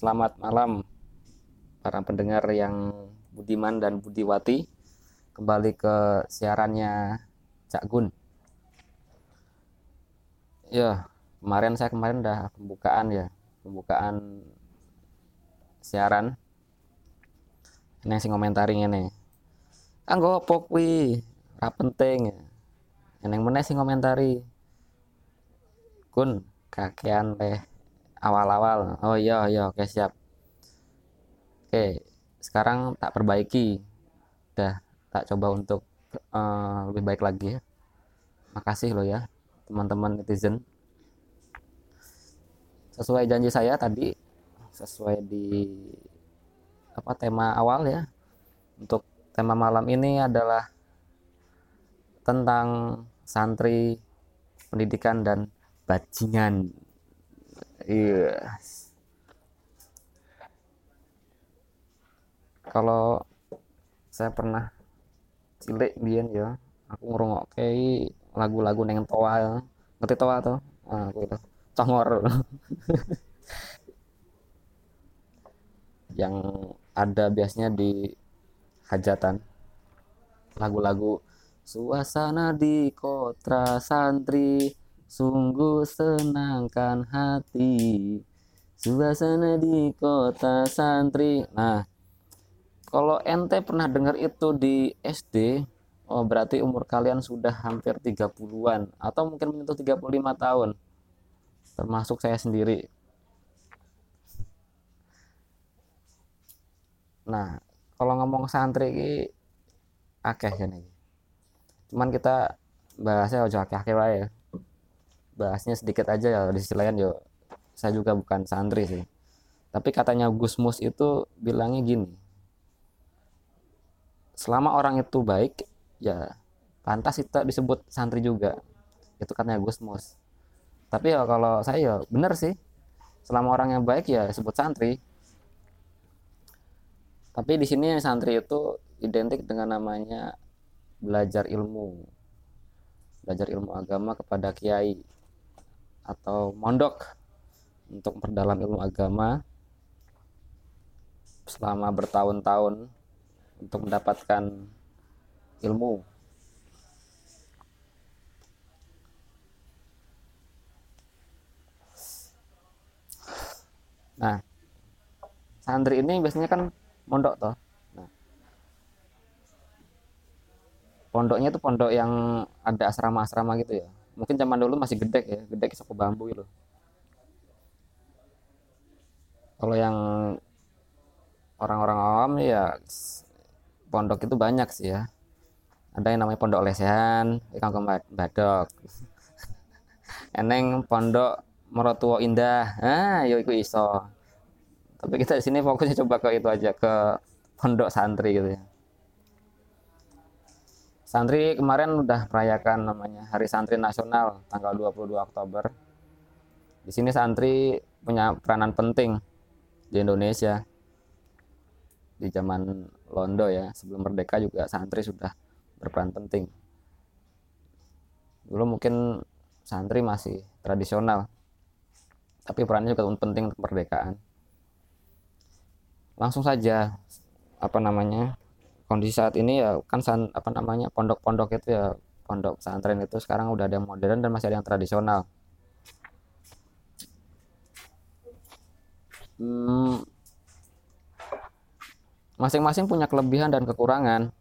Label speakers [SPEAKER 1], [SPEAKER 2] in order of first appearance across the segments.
[SPEAKER 1] Selamat malam para pendengar yang budiman dan budiwati. Kembali ke siarannya Cak Gun. Ya, kemarin saya kemarin udah pembukaan ya, pembukaan siaran. Ini sing komentari ngene. Anggo opo kuwi? Ra penting. Yang meneh sing komentari. Kun, kakean teh awal-awal. Oh iya iya oke siap. Oke, sekarang tak perbaiki. Udah tak coba untuk uh, lebih baik lagi ya. Makasih lo ya teman-teman netizen. Sesuai janji saya tadi, sesuai di apa tema awal ya. Untuk tema malam ini adalah tentang santri pendidikan dan bajingan. Iya. Kalau saya pernah cilik biyen ya, aku ngrungokke lagu-lagu neng toa. Ngerti toa tuh? Nah, aku itu. Congor. yang ada biasanya di hajatan lagu-lagu suasana di kotra santri sungguh senangkan hati. Suasana di kota santri. Nah kalau ente pernah dengar itu di SD oh berarti umur kalian sudah hampir 30-an atau mungkin menyentuh 35 tahun. Termasuk saya sendiri. Nah kalau ngomong santri ini akeh kan ini cuman kita bahasnya ojo akeh-akeh wae bahasnya sedikit aja ya di sisi lain yo saya juga bukan santri sih. Tapi katanya Gus Mus itu bilangnya gini selama orang itu baik ya pantas itu disebut santri juga. Itu katanya Gus Mus. Tapi ya kalau saya ya bener sih selama orang yang baik ya disebut santri. Tapi di sini santri itu identik dengan namanya belajar ilmu. Belajar ilmu agama kepada kiai atau mondok untuk memperdalam ilmu agama selama bertahun-tahun untuk mendapatkan ilmu. Nah, santri ini biasanya kan mondok toh nah, pondoknya itu pondok yang ada asrama-asrama gitu ya mungkin zaman dulu masih gede ya gede sapu bambu itu kalau yang orang-orang awam ya pondok itu banyak sih ya. Ada yang namanya pondok lesehan ikan badok. Eneng pondok merotuo indah. Ah yo iku iso. Tapi kita di sini fokusnya coba ke itu aja ke pondok santri gitu ya santri kemarin udah merayakan namanya Hari Santri Nasional tanggal 22 Oktober. Di sini santri punya peranan penting di Indonesia. Di zaman Londo ya sebelum merdeka juga santri sudah berperan penting. Dulu mungkin santri masih tradisional tapi perannya juga penting untuk kemerdekaan. Langsung saja apa namanya kondisi saat ini ya kan san, apa namanya pondok-pondok itu ya pondok pesantren itu sekarang udah ada yang modern dan masih ada yang tradisional. Hmm, masing-masing punya kelebihan dan kekurangan.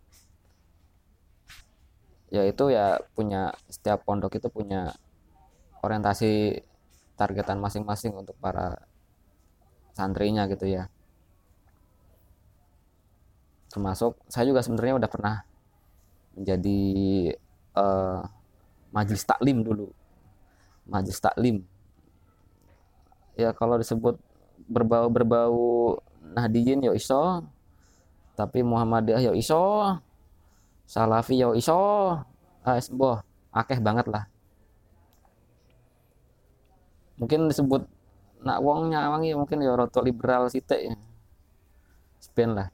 [SPEAKER 1] Yaitu ya punya setiap pondok itu punya orientasi targetan masing-masing untuk para santrinya gitu ya termasuk saya juga sebenarnya udah pernah menjadi uh, majelis taklim dulu. Majelis taklim. Ya kalau disebut berbau berbau Nahdiyin yo iso tapi Muhammadiyah yo iso Salafi yo iso ah boh akeh banget lah. Mungkin disebut nak wong nyawangi mungkin ya roto liberal sitek ya. Spain lah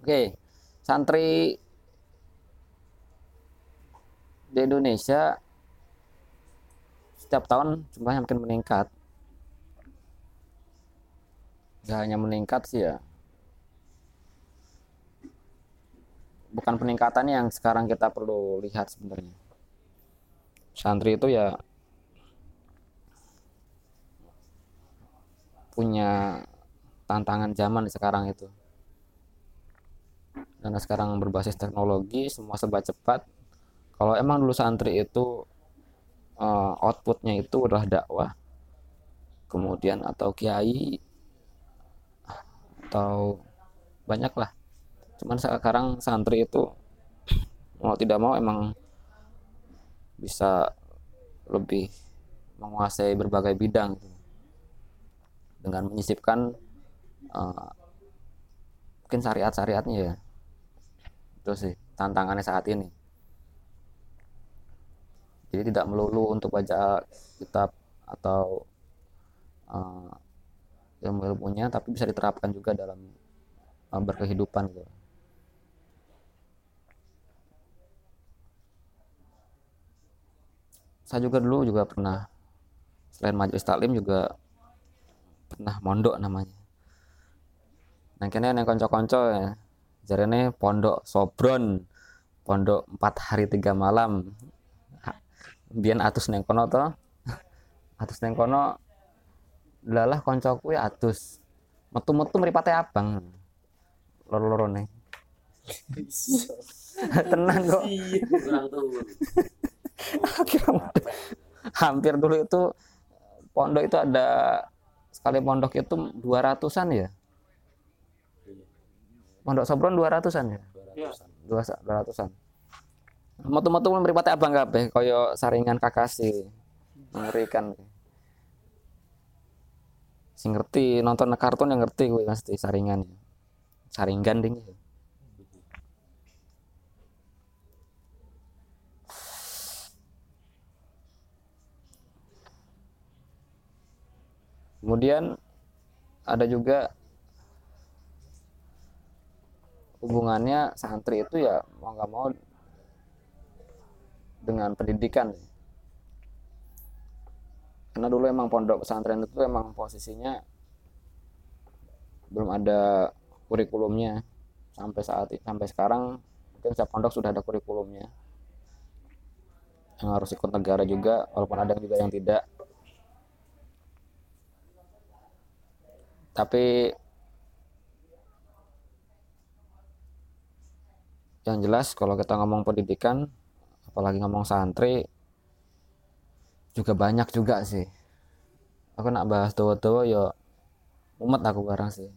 [SPEAKER 1] Oke, santri di Indonesia setiap tahun jumlahnya makin meningkat. nggak hanya meningkat sih ya. Bukan peningkatan yang sekarang kita perlu lihat sebenarnya. Santri itu ya punya tantangan zaman sekarang itu karena sekarang berbasis teknologi semua serba cepat. Kalau emang dulu santri itu uh, outputnya itu adalah dakwah kemudian atau kiai atau banyak lah cuman sekarang santri itu mau tidak mau emang bisa lebih menguasai berbagai bidang. Dengan menyisipkan uh, mungkin syariat-syariatnya ya itu sih tantangannya saat ini. Jadi tidak melulu untuk baca kitab atau uh, ilmu-ilmunya tapi bisa diterapkan juga dalam uh, berkehidupan gitu. saya juga dulu juga pernah selain majelis taklim juga pernah mondok namanya. Nah kene yang konco-konco ya jarene pondok sobron pondok empat hari tiga malam. Biar atus neng kono to? Atus neng kono lalah koncoku ya atus. Metu-metu meripate abang. Loro-loro nih tenang kok. Hampir dulu itu pondok itu ada sekali pondok itu dua ratusan ya pondok sobron dua ratusan ya? Dua ratusan. Metu-metu meripati abang kabeh kaya saringan kakasi mengerikan. Sing ngerti nonton kartun yang ngerti gue pasti saringan. Saringan ding. Kemudian ada juga hubungannya santri itu ya mau nggak mau dengan pendidikan. Karena dulu emang pondok pesantren itu emang posisinya belum ada kurikulumnya. Sampai saat sampai sekarang mungkin setiap pondok sudah ada kurikulumnya. Yang harus ikut negara juga walaupun ada juga yang tidak. Tapi yang jelas kalau kita ngomong pendidikan apalagi ngomong santri juga banyak juga sih. Aku nak bahas tua-tua ya umat aku barang sih.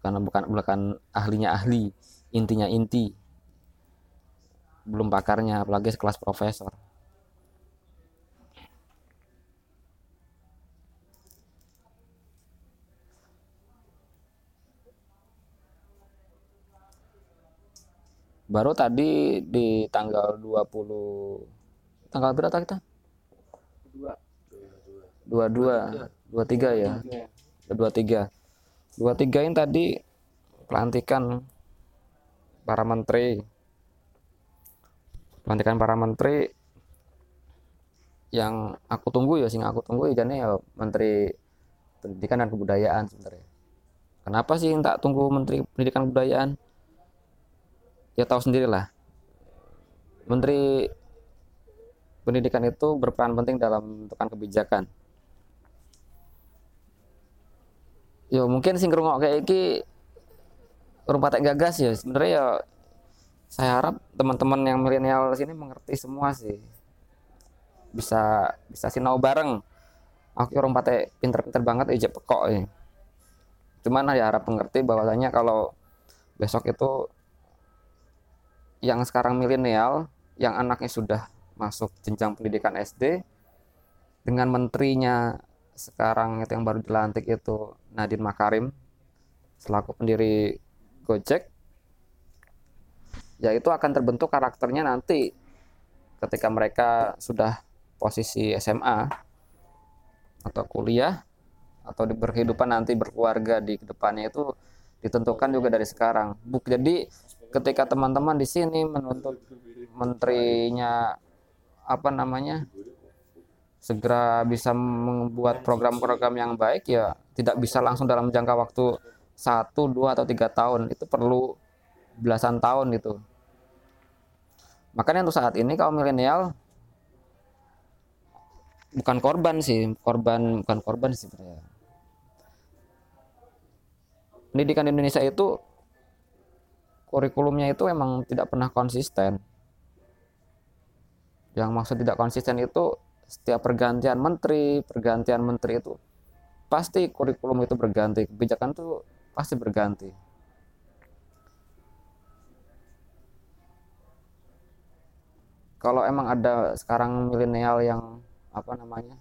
[SPEAKER 1] Karena bukan bukan ahlinya ahli intinya inti. Belum pakarnya apalagi sekelas profesor baru tadi di tanggal 20 tanggal berapa kita? dua dua. Dua tiga ya? Dua tiga. Dua tiga ini tadi pelantikan para menteri. Pelantikan para menteri yang aku tunggu ya sing aku tunggu ya ya menteri pendidikan dan kebudayaan sebenarnya kenapa sih tak tunggu menteri pendidikan kebudayaan ya tahu sendirilah. Menteri pendidikan itu berperan penting dalam menentukan kebijakan. Yo mungkin sing ngrungok kayak iki rumah gagas ya. Sebenarnya ya saya harap teman-teman yang milenial sini mengerti semua sih. Bisa bisa sinau bareng. Aku orang patek pinter-pinter banget aja pekok ya. Cuman ya harap mengerti bahwasanya kalau besok itu yang sekarang milenial yang anaknya sudah masuk jenjang pendidikan SD dengan menterinya sekarang itu yang baru dilantik itu Nadine Makarim selaku pendiri Gojek ya itu akan terbentuk karakternya nanti ketika mereka sudah posisi SMA atau kuliah atau di berkehidupan nanti berkeluarga di ke depannya itu ditentukan juga dari sekarang. Jadi ketika teman-teman di sini menuntut menterinya apa namanya segera bisa membuat program-program yang baik ya tidak bisa langsung dalam jangka waktu satu dua atau tiga tahun. Itu perlu belasan tahun itu makanya untuk saat ini kaum milenial bukan korban sih korban bukan korban sih sebenarnya. Pendidikan di Indonesia itu kurikulumnya itu emang tidak pernah konsisten. Yang maksud tidak konsisten itu setiap pergantian menteri pergantian menteri itu pasti kurikulum itu berganti. Kebijakan itu pasti berganti. Kalau emang ada sekarang milenial yang apa namanya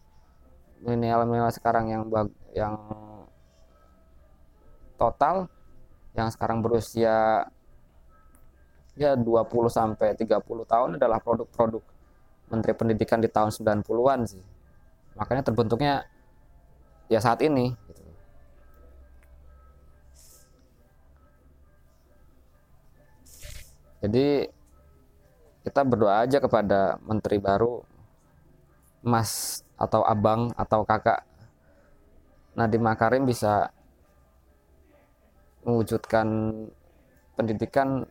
[SPEAKER 1] milenial milenial sekarang yang bag, yang total yang sekarang berusia ya 20 sampai 30 tahun adalah produk-produk Menteri Pendidikan di tahun 90-an sih. Makanya terbentuknya ya saat ini gitu. Jadi kita berdoa aja kepada menteri baru Mas atau Abang atau Kakak Nadiem Makarim bisa mewujudkan pendidikan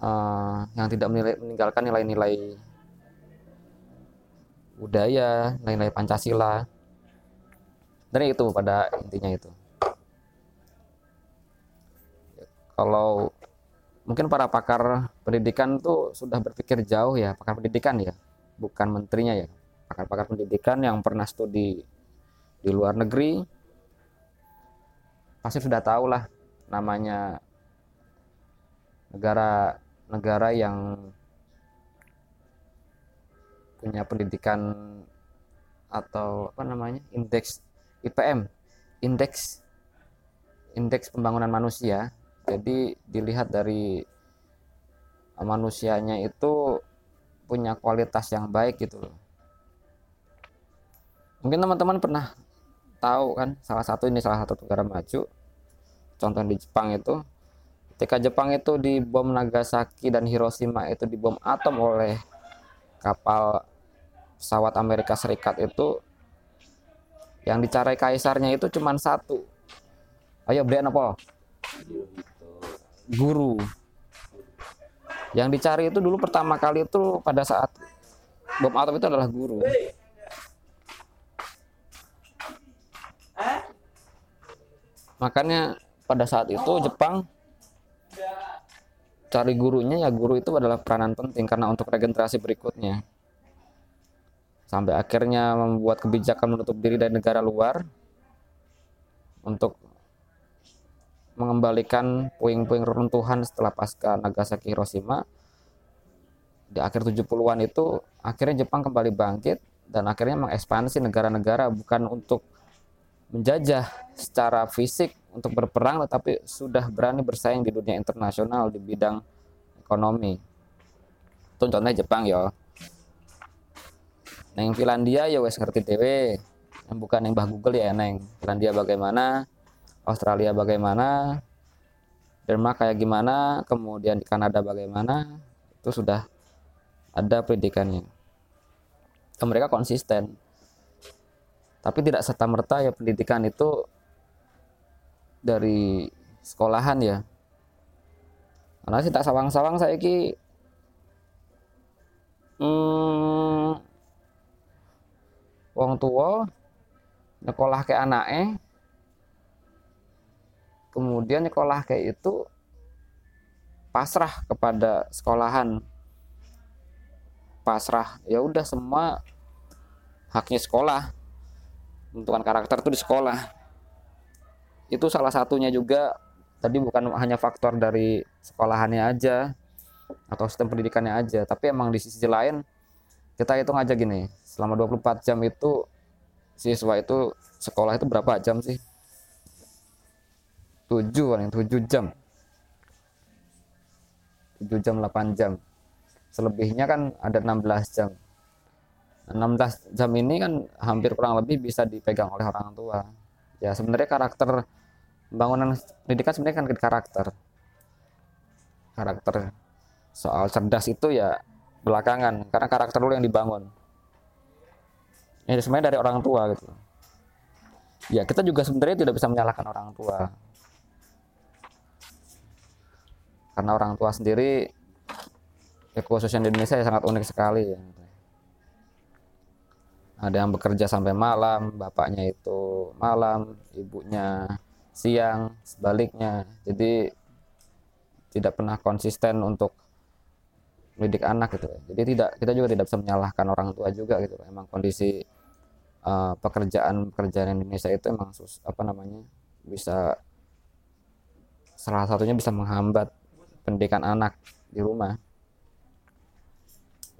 [SPEAKER 1] uh, yang tidak meninggalkan nilai-nilai budaya, nilai-nilai Pancasila. Dan itu pada intinya itu. Kalau mungkin para pakar pendidikan tuh sudah berpikir jauh ya pakar pendidikan ya bukan menterinya ya pakar-pakar pendidikan yang pernah studi di luar negeri pasti sudah tahu lah namanya negara negara yang punya pendidikan atau apa namanya indeks IPM indeks indeks pembangunan manusia. Jadi dilihat dari manusianya itu punya kualitas yang baik gitu loh. Mungkin teman-teman pernah tahu kan salah satu ini salah satu negara maju contoh di Jepang itu ketika Jepang itu di bom Nagasaki dan Hiroshima itu dibom atom oleh kapal pesawat Amerika Serikat itu. Yang dicari kaisarnya itu cuma satu. Ayo beri apa? Guru. Yang dicari itu dulu pertama kali itu pada saat bom atom itu adalah guru. Makanya pada saat itu Jepang cari gurunya ya guru itu adalah peranan penting karena untuk regenerasi berikutnya. Sampai akhirnya membuat kebijakan menutup diri dari negara luar untuk mengembalikan puing-puing reruntuhan setelah pasca Nagasaki Hiroshima. Di akhir 70-an itu akhirnya Jepang kembali bangkit dan akhirnya mengekspansi negara-negara bukan untuk menjajah secara fisik untuk berperang tetapi sudah berani bersaing di dunia internasional di bidang ekonomi. Itu contohnya Jepang ya. Neng Finlandia ya wes ngerti dewe. Yang bukan yang bah Google ya neng. Finlandia bagaimana? Australia bagaimana, Denmark kayak gimana, kemudian di Kanada bagaimana, itu sudah ada pendidikannya. Mereka konsisten. Tapi tidak serta merta ya pendidikan itu dari sekolahan ya. Karena sih tak sawang-sawang saya ki hmm, tua nyekolah ke anaknya kemudian sekolah kayak itu pasrah kepada sekolahan pasrah ya udah semua haknya sekolah bentukan karakter itu di sekolah. Itu salah satunya juga tadi bukan hanya faktor dari sekolahannya aja atau sistem pendidikannya aja tapi emang di sisi lain kita hitung aja gini selama 24 jam itu siswa itu sekolah itu berapa jam sih? 7 paling 7 jam. 7 jam 8 jam. Selebihnya kan ada 16 jam 16 jam ini kan hampir kurang lebih bisa dipegang oleh orang tua. Ya sebenarnya karakter bangunan pendidikan sebenarnya kan karakter. Karakter soal cerdas itu ya belakangan karena karakter dulu yang dibangun. Ya sebenarnya dari orang tua gitu. Ya kita juga sebenarnya tidak bisa menyalahkan orang tua. Karena orang tua sendiri ya di Indonesia ya sangat unik sekali. ya. Ada yang bekerja sampai malam bapaknya itu malam ibunya siang sebaliknya. Jadi tidak pernah konsisten untuk mendidik anak gitu. Jadi tidak kita juga tidak bisa menyalahkan orang tua juga gitu. Emang kondisi uh, pekerjaan pekerjaan Indonesia itu emang sus, apa namanya bisa salah satunya bisa menghambat pendidikan anak di rumah.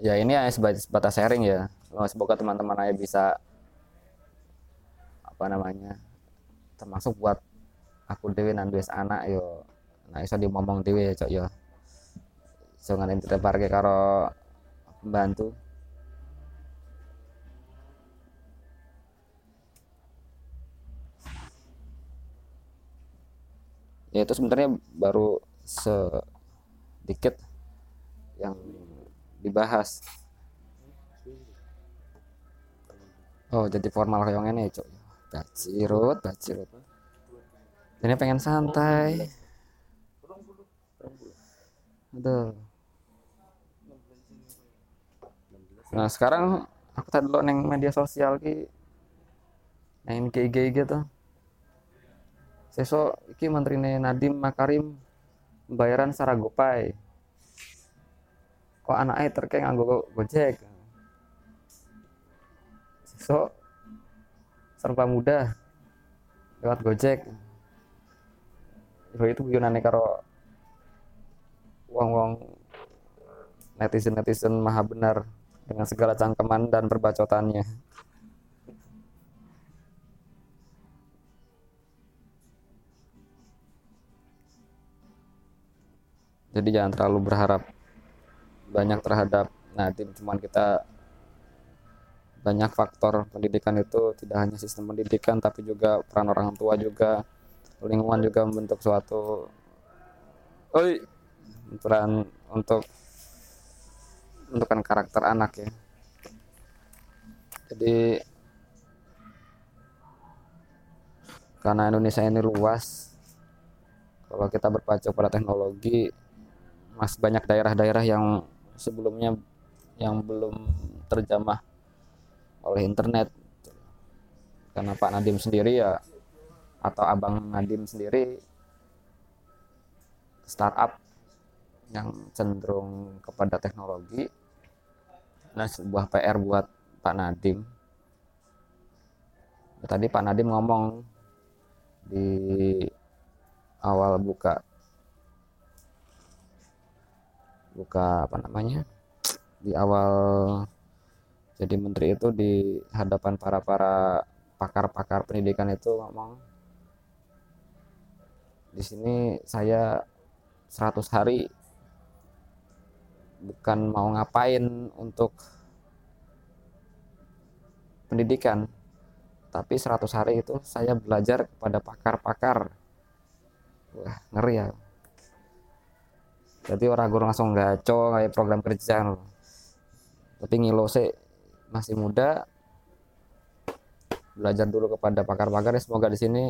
[SPEAKER 1] Ya ini ya sebatas sharing ya semoga teman-teman ayah bisa apa namanya termasuk buat aku dewi nandues anak yo. Nah iso dimomong dewi ya cok yo. Jangan parkir karo pembantu. Ya itu sebenarnya baru sedikit yang dibahas oh jadi formal kayak ini cok bacirut bacirut ini pengen santai. Aduh. Nah sekarang aku tadi lo neng media sosial ki neng IG gitu. Seso iki menterine Nadim Makarim pembayaran secara GoPay. Kok anaknya terkait nganggo Gojek. Seso serba mudah lewat Gojek. itu guyonane karo wong-wong netizen-netizen maha benar dengan segala cangkeman dan perbacotannya. jadi jangan terlalu berharap banyak terhadap Nadim cuman kita banyak faktor pendidikan itu tidak hanya sistem pendidikan tapi juga peran orang tua juga. Lingkungan juga membentuk suatu oi peran untuk menentukan karakter anak ya. Jadi karena Indonesia ini luas kalau kita berpacu pada teknologi masih banyak daerah-daerah yang sebelumnya yang belum terjamah oleh internet. Karena Pak Nadim sendiri ya atau Abang Nadim sendiri startup yang cenderung kepada teknologi nah sebuah PR buat Pak Nadim. Tadi Pak Nadim ngomong di awal buka buka apa namanya? Di awal jadi menteri itu di hadapan para para pakar-pakar pendidikan itu ngomong di sini saya 100 hari bukan mau ngapain untuk pendidikan tapi 100 hari itu saya belajar kepada pakar-pakar. Wah ngeri ya. Jadi orang gue langsung gaco kayak program kerja tapi ngilo sih masih muda belajar dulu kepada pakar-pakar ya semoga di sini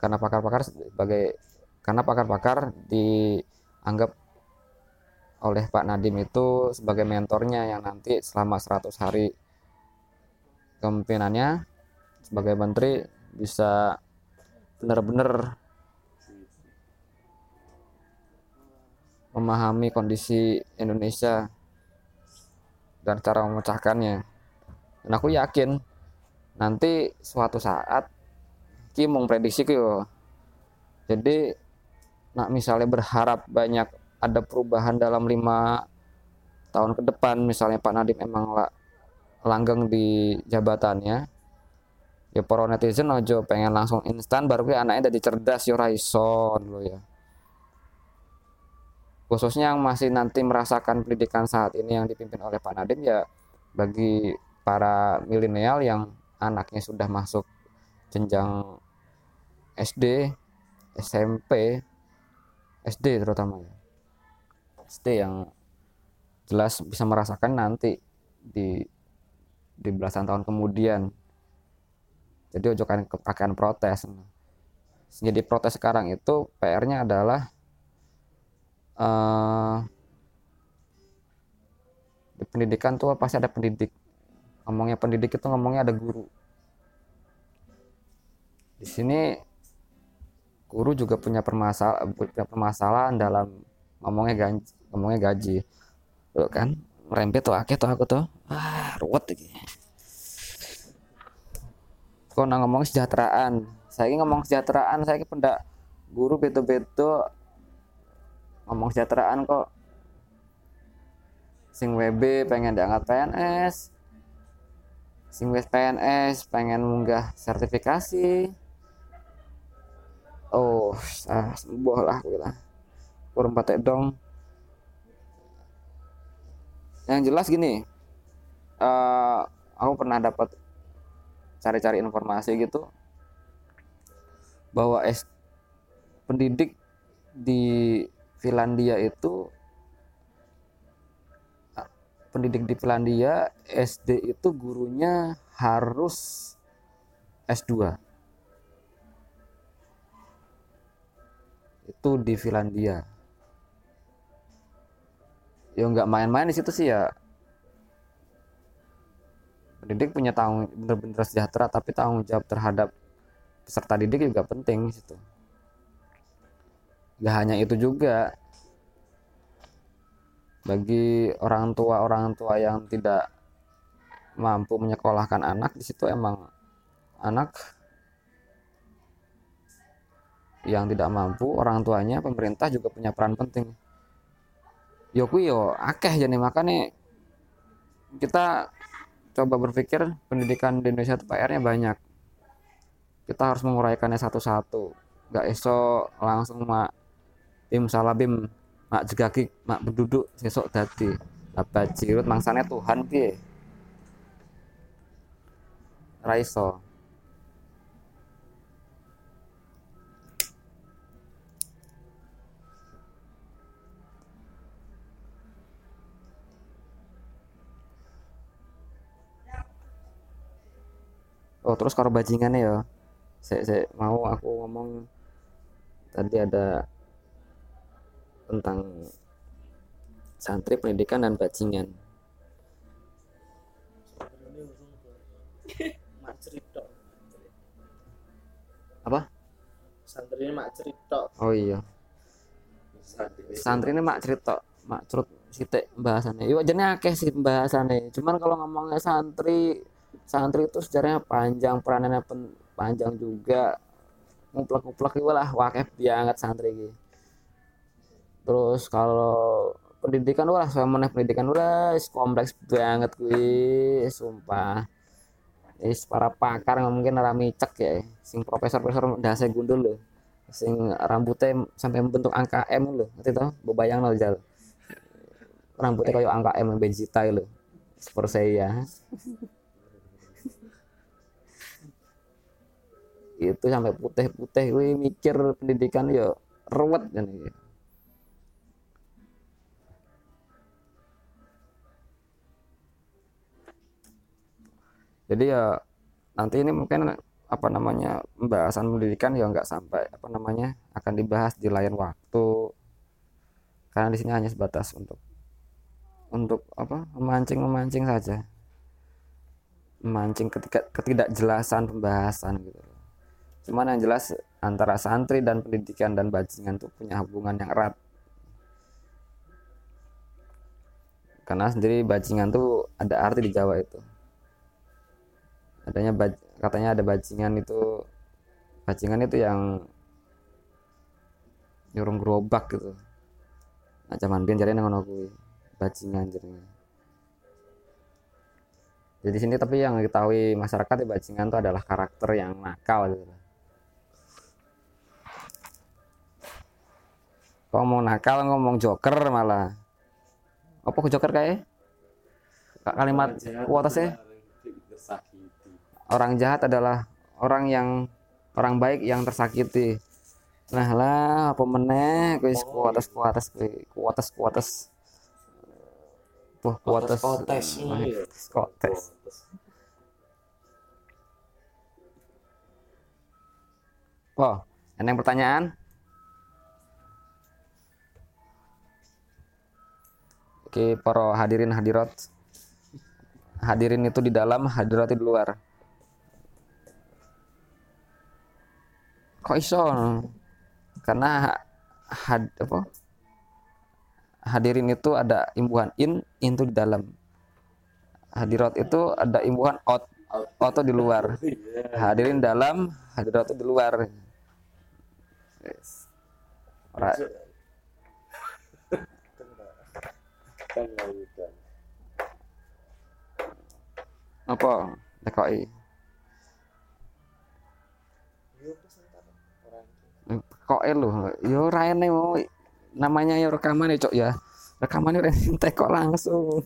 [SPEAKER 1] karena pakar-pakar sebagai karena pakar-pakar dianggap oleh Pak Nadim itu sebagai mentornya yang nanti selama 100 hari kepemimpinannya sebagai menteri bisa benar-benar memahami kondisi Indonesia dan cara memecahkannya. Dan aku yakin nanti suatu saat Ki mau prediksi yo. Jadi nak misalnya berharap banyak ada perubahan dalam lima tahun ke depan misalnya Pak Nadiem emang langgeng di jabatannya ya para netizen aja pengen langsung instan baru anaknya jadi cerdas yo raison lo ya khususnya yang masih nanti merasakan pendidikan saat ini yang dipimpin oleh Pak Nadiem ya bagi para milenial yang anaknya sudah masuk jenjang SD, SMP, SD terutama ya. SD yang jelas bisa merasakan nanti di di belasan tahun kemudian. Jadi ojo kan kepakean protes. Jadi protes sekarang itu PR-nya adalah uh, di pendidikan tuh pasti ada pendidik ngomongnya pendidik itu ngomongnya ada guru. Di sini guru juga punya permasalahan punya permasalahan dalam ngomongnya gaji ngomongnya gaji. Tuh kan merempet tuh akhir tuh aku tuh. Ah ruwet lagi. Kok nang ngomong kesejahteraan? Saya ngomong kesejahteraan saya pendak guru beto-beto. Ngomong kesejahteraan kok. Sing WB pengen diangkat PNS sing wes PNS pengen munggah sertifikasi. Oh ah, sembuh lah lah kurang patek dong yang jelas gini uh, aku pernah dapat cari-cari informasi gitu bahwa es pendidik di Finlandia itu pendidik di Finlandia SD itu gurunya harus S2 itu di Finlandia. Ya nggak main-main di situ sih ya. Pendidik punya tanggung bener-bener sejahtera tapi tanggung jawab terhadap peserta didik juga penting situ. Gak hanya itu juga bagi orang tua orang tua yang tidak mampu menyekolahkan anak di situ emang anak yang tidak mampu orang tuanya pemerintah juga punya peran penting. Yo yo akeh jadi makanya kita coba berpikir pendidikan di Indonesia itu PR-nya banyak. Kita harus menguraikannya satu-satu. Nggak esok langsung mak tim salabim mak jegaki mak berduduk sesok dadi apa jirut mangsane Tuhan piye? Raiso oh terus kalau bajingannya ya. Saya mau aku ngomong tadi ada tentang santri pendidikan dan bajingan. Apa?
[SPEAKER 2] Santri ini mak cerita.
[SPEAKER 1] Oh iya. Santri. Ini mak cerita mak cerut sitek bahasannya iya jadi akeh sih pembahasannya. Cuman kalau ngomongnya santri santri itu sejarahnya panjang peranannya pen, panjang juga. Nguplek-nguplek lah wakif banget santri gitu terus kalau pendidikan wah saya pendidikan udah kompleks banget gue sumpah. Is para pakar nggak mungkin rami cek ya. Sing profesor profesor udah saya gundul loh sing rambutnya sampai membentuk angka M loh nanti tau bebayang loh jal. Rambutnya kayak angka M bejita loh seperti saya itu sampai putih-putih gue mikir pendidikan ya ruwet kan ya. Jadi ya nanti ini mungkin apa namanya pembahasan pendidikan ya nggak sampai apa namanya akan dibahas di lain waktu. Karena di sini hanya sebatas untuk untuk apa memancing memancing saja. Memancing ketika ketidakjelasan pembahasan gitu. Cuman yang jelas antara santri dan pendidikan dan bajingan itu punya hubungan yang erat. Karena sendiri bajingan tuh ada arti di Jawa itu adanya katanya ada bajingan itu bajingan itu yang nyurung gerobak gitu. Nah zaman biar jadi ngono kuwi bajingan jadinya. Jadi sini tapi yang diketahui masyarakat di bajingan itu adalah karakter yang nakal gitu. Ngomong nakal ngomong joker malah. Apa ke joker kayak? Kalimat kuotasnya orang jahat adalah orang yang orang baik yang tersakiti. Nah lah apa meneh kuis kuotas kuotas kuotas kuotas wah kuotas kuotas kuotas Oh, eneng pertanyaan? Oke, para hadirin hadirat. Hadirin itu di dalam, hadirat di luar. Kok iso? Karena had, apa? Hadirin itu ada imbuhan in, in itu di dalam. Hadirat itu ada imbuhan out, out itu di luar. Hadirin dalam, hadirat itu di luar. Yes. Ora- apa tekoki kok lho yo ora ene mau namanya yo rekaman ya cok ya. Rekaman udah tekok langsung.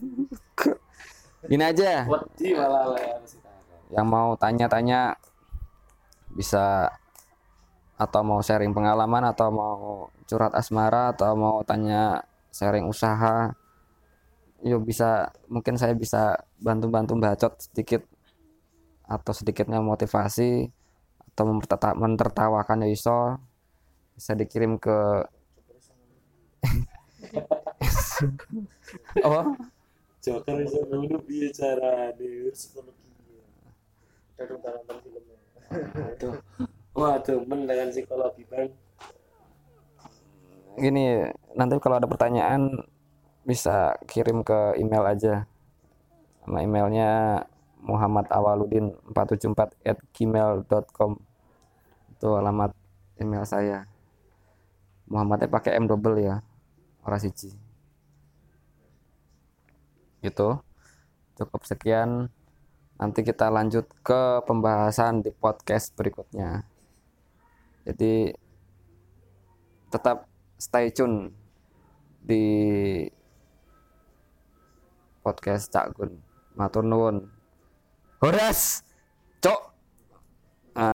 [SPEAKER 1] Ini aja.
[SPEAKER 3] Sih
[SPEAKER 1] yang mau tanya-tanya bisa atau mau sharing pengalaman atau mau curhat asmara atau mau tanya sharing usaha yuk bisa mungkin saya bisa bantu-bantu bacot sedikit atau sedikitnya motivasi atau mentertawakan ya iso bisa dikirim ke oh
[SPEAKER 3] Joker iso ngono piye carane
[SPEAKER 2] psikologi tak nonton filmnya.
[SPEAKER 3] Aduh. Waduh, dengan psikologi bang.
[SPEAKER 1] gini nanti kalau ada pertanyaan bisa kirim ke email aja. Nama emailnya Muhammad Awaludin 474 at gmail.com itu alamat email saya Muhammadnya pakai M double ya orang siji gitu cukup sekian nanti kita lanjut ke pembahasan di podcast berikutnya jadi tetap stay tune di podcast Cak Gun. Matur nuwun. Horas. Cok. Ah.